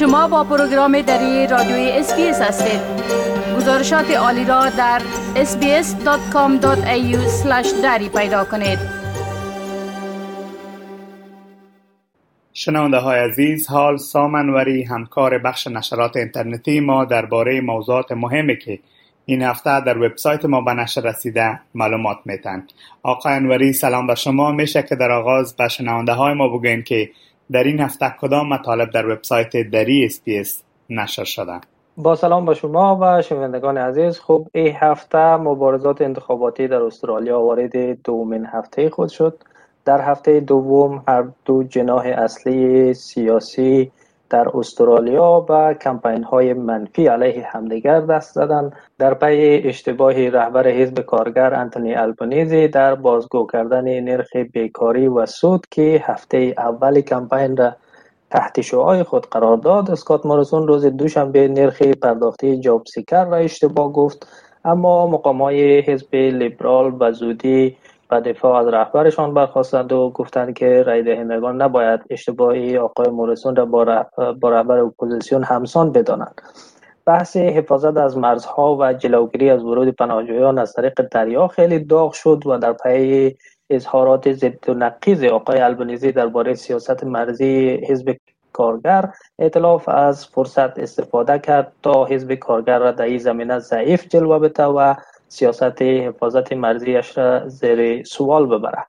شما با پروگرام دری رادیوی SBS هستید. گزارشات عالی را در sbs.com.au دری پیدا کنید. شنونده های عزیز حال سام انوری همکار بخش نشرات اینترنتی ما درباره موضوعات مهمی که این هفته در وبسایت ما به نشر رسیده معلومات میتن آقای انوری سلام به شما. میشه که در آغاز به شنونده های ما بگوین که در این هفته کدام مطالب در وبسایت دری SBS نشر شده با سلام به شما و شنوندگان عزیز. خب این هفته مبارزات انتخاباتی در استرالیا وارد دومین هفته خود شد. در هفته دوم هر دو جناح اصلی سیاسی در استرالیا به کمپین های منفی علیه همدیگر دست زدند در پی اشتباه رهبر حزب کارگر انتونی البنیزی در بازگو کردن نرخ بیکاری و سود که هفته اول کمپین را تحت شعاع خود قرار داد. اسکات موریسون روز دوشنبه نرخ پرداختی JobSeeker را اشتباه گفت اما مقام های حزب لیبرال به زودی به دفاع از رهبرشان برخواستند و گفتند که رای دهندگان نباید اشتباهی آقای موریسون را با رهبر اپوزیسیون همسان بدانند. بحث حفاظت از مرزها و جلوگیری از ورود پناهجویان از طریق دریا خیلی داغ شد و در پی اظهارات ضد و نقیز آقای البنیزی درباره سیاست مرزی حزب کارگر اطلاف از فرصت استفاده کرد تا حزب کارگر را در این زمینه ضعیف جلوه بده و سیاست حفاظت مرزیش را زیر سوال ببره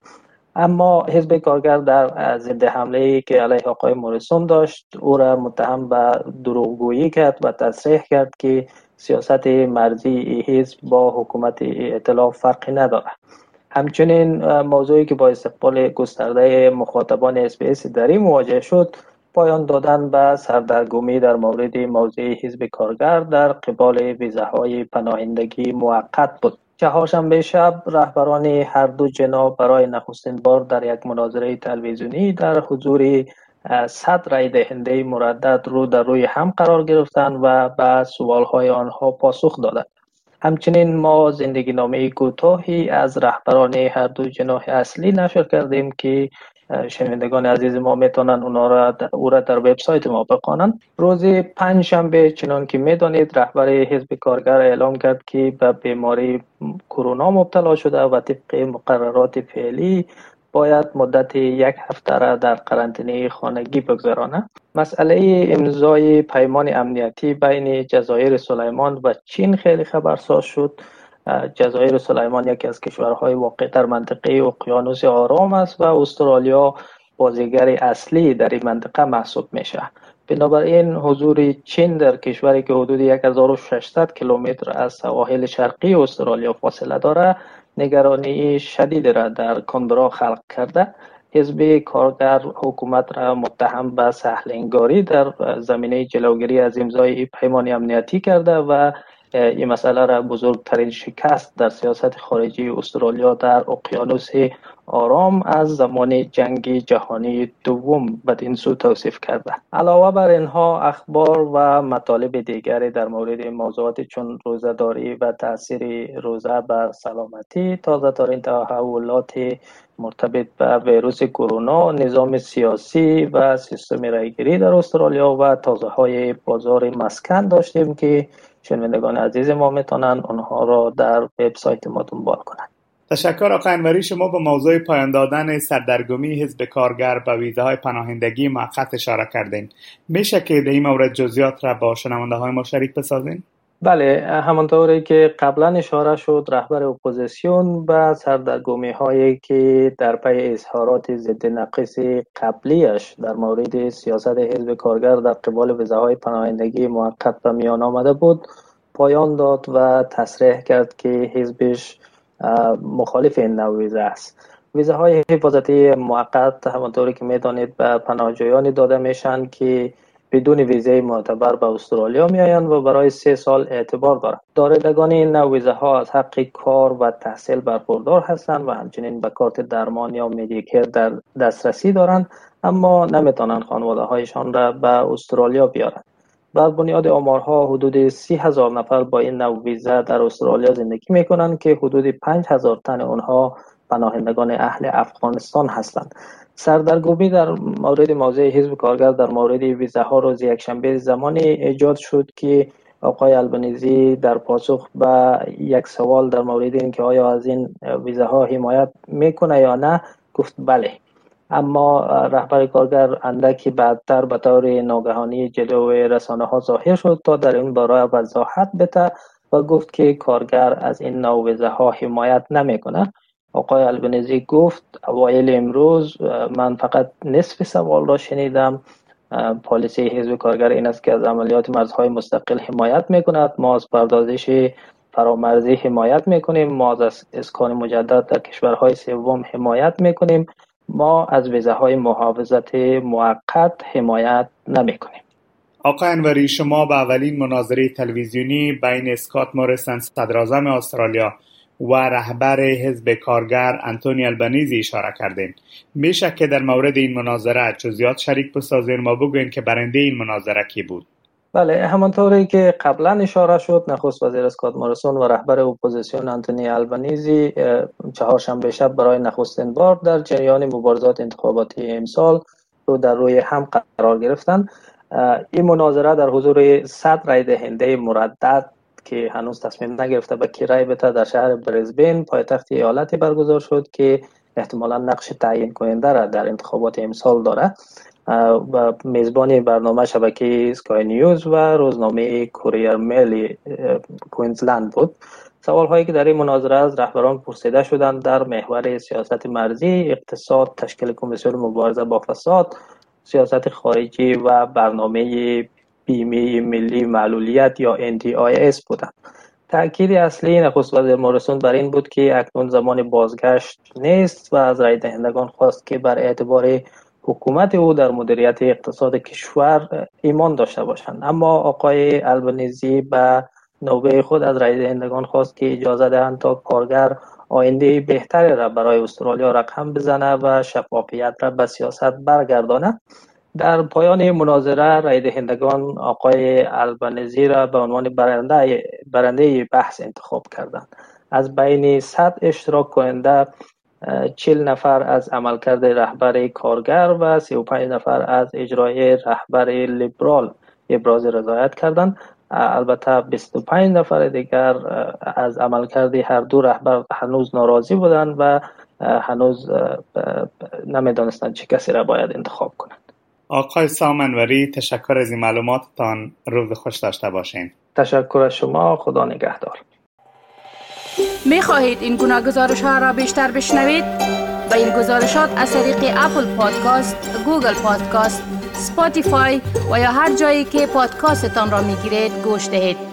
اما حزب کارگر در ضد حمله که علیه آقای موریسون داشت او را متهم به دروغگویی کرد و تصریح کرد که سیاست مرزی حزب با حکومت اطلاف فرقی نداره همچنین موضوعی که با استقبال گسترده مخاطبان اسپیس دری مواجه شد پایان دادن به سردرگمی در مورد موضع حزب کارگر در قبال های پناهندگی موقت بود. چهارشنبه شب رهبران هر دو جناب برای نخستین بار در یک مناظره تلویزیونی در حضور صد رای دهنده مردد رو در روی هم قرار گرفتند و به های آنها پاسخ دادند. همچنین ما زندگی نامه کوتاهی از رهبران هر دو جناح اصلی نشر کردیم که شنوندگان عزیز ما می‌تونن اونا را او را در وبسایت ما بخوانند. روز پنج شنبه چنان که می‌دانید رهبر حزب کارگر اعلام کرد که به بیماری کرونا مبتلا شده و طبق مقررات فعلی باید مدت یک هفته را در قرنطینه خانگی بگذرانه. مسئله امضای پیمان امنیتی بین جزایر سلیمان و چین خیلی خبرساز شد. جزایر سلیمان یکی از کشورهای واقع در منطقه اقیانوس آرام است و استرالیا بازیگر اصلی در این منطقه محسوب میشه. بنابراین حضور چین در کشوری که حدود 1600 کیلومتر از سواحل شرقی استرالیا فاصله داره. نگرانی شدید را در کانبرا خلق کرده. حزب کارگر حکومت را متهم به سهلنگاری در زمینه جلوگیری از امضای پیمان امنیتی کرده و این مسئله را بزرگترین شکست در سیاست خارجی استرالیا در اقیانوس آرام از زمان جنگ جهانی دوم بدین سو توصیف کرده. علاوه بر اینها اخبار و مطالب دیگری در مورد موضوعات چون روزهداری و تاثیر روزه بر سلامتی تازه ترین تحولات مرتبط به ویروس کرونا نظام سیاسی و سیستم رایگیری در استرالیا و تازه های بازار مسکن داشتیم که شنوندگان عزیز ما می‌تونن اونها را در وبسایت ما دنبال کنند تشکر آقای انوری شما به موضوع پایان دادن سردرگمی حزب کارگر به ویزه های پناهندگی موقت اشاره کردین. میشه که در این مورد جزئیات را با شنونده های ما شریک بسازین؟ بله همانطوری که قبلا اشاره شد رهبر اپوزیسیون به سردرگمی هایی که در پی اظهارات ضد و نقیض قبلیش در مورد سیاست حزب کارگر در قبال ویزه های پناهندگی موقت به میان آمده بود پایان داد و تصریح کرد که حزبش مخالف این نوع ویزه است. ویزه های حفاظتی موقت همانطوری که می‌دانید به پناهجویانی داده میشن که بدون ویزه معتبر به استرالیا میآیند و برای سه سال اعتبار دارند. دارندگان این نوع ویزه ها از حق کار و تحصیل برخوردار هستند و همچنین به کارت درمان یا مدیکر در دسترسی دارند اما نمی‌توانند خانواده هایشان را به استرالیا بیارند. بر بنیاد آمارها حدود سی هزار نفر با این نوع ویزه در استرالیا زندگی می کنند که حدود پنج هزار تن آنها پناهندگان اهل افغانستان هستند. سردرگمی در مورد موضوع حزب کارگر در مورد ویزه ها روز یکشنبه زمانی ایجاد شد که آقای البنیزی در پاسخ به یک سوال در مورد اینکه آیا از این ویزه ها حمایت می‌کنه یا نه گفت بله. اما رهبر کارگر اندکی بعدتر به طور ناگهانی جلو رسانه ها ظاهر شد تا در این باره وضاحت بده و گفت که کارگر از این نوویزه ها حمایت نمی‌کنه آقای البنزی گفت اوایل امروز من فقط نصف سوال را شنیدم. پالیسی حزب کارگر این است که از عملیات مرزهای مستقل حمایت می‌کند. ما از پردازش فرامرزی حمایت می‌کنیم. ما از اسکان مجدد در کشورهای سوم حمایت می‌کنیم. ما از ویزه های محافظت موقت حمایت نمی کنیم آقای انوری شما به اولین مناظره تلویزیونی بین اسکات موریسن صدراعظم استرالیا و رهبر حزب کارگر انتونی البنیزی اشاره کردین. میشه که در مورد این مناظره جزیات شریک بسازین. ما بگوین که برنده این مناظره کی بود. بله همانطوری که قبلا اشاره شد نخست وزیر اسکات موریسون و رهبر اپوزیسیون انتونی البنیزی چهارشنبه شب برای نخستین بار در جریان مبارزات انتخاباتی امسال رو در روی هم قرار گرفتن. این مناظره در حضور صد رای دهنده مردد که هنوز تصمیم نگرفته به کی رای بده در شهر برزبین پایتخت ایالتی برگزار شد که احتمالا نقش تعیین کننده را در انتخابات امسال داره. و میزبان برنامه شبکه سکای نیوز و روزنامه کوریر میل کوینزلند بود. سوال هایی که در این مناظره از رهبران پرسیده شدند در محور سیاست مرزی اقتصاد تشکیل کمیسیون مبارزه با فساد سیاست خارجی و برنامه بیمه ملی معلولیت یا NDIS بودند. تأکید اصلی نخست وزیر مورسون بر این بود که اکنون زمان بازگشت نیست و از رای دهندگان خواست که بر اعتبار حکومت او در مدیریت اقتصاد کشور ایمان داشته باشند. اما آقای البنیزی به نوبه خود از رای دهندگان خواست که اجازه دهند تا کارگر آینده بهتری را برای استرالیا رقم بزنه و شفافیت را به سیاست برگردانه. در پایان مناظره رای دهندگان آقای البنیزی را به عنوان برنده برنده بحث انتخاب کردند. از بین 100 اشتراک کننده چل نفر از عملکرد رهبر کارگر و 35 نفر از اجرای رهبر لیبرال ابراز رضایت کردند. البته 25 نفر دیگر از عملکرد هر دو رهبر هنوز ناراضی بودند و هنوز نمی‌دانستند چه کسی را باید انتخاب کنند. آقای سام انوری تشکر از این معلوماتتان. روز خوش داشته باشین. تشکر از شما. خدا نگهدار. می خواهید این گونه گزارش ها را بیشتر بشنوید؟ به این گزارشات از طریق Apple Podcast، Google Podcast، Spotify و یا هر جایی که پادکاستتان را می گیرید گوش دهید.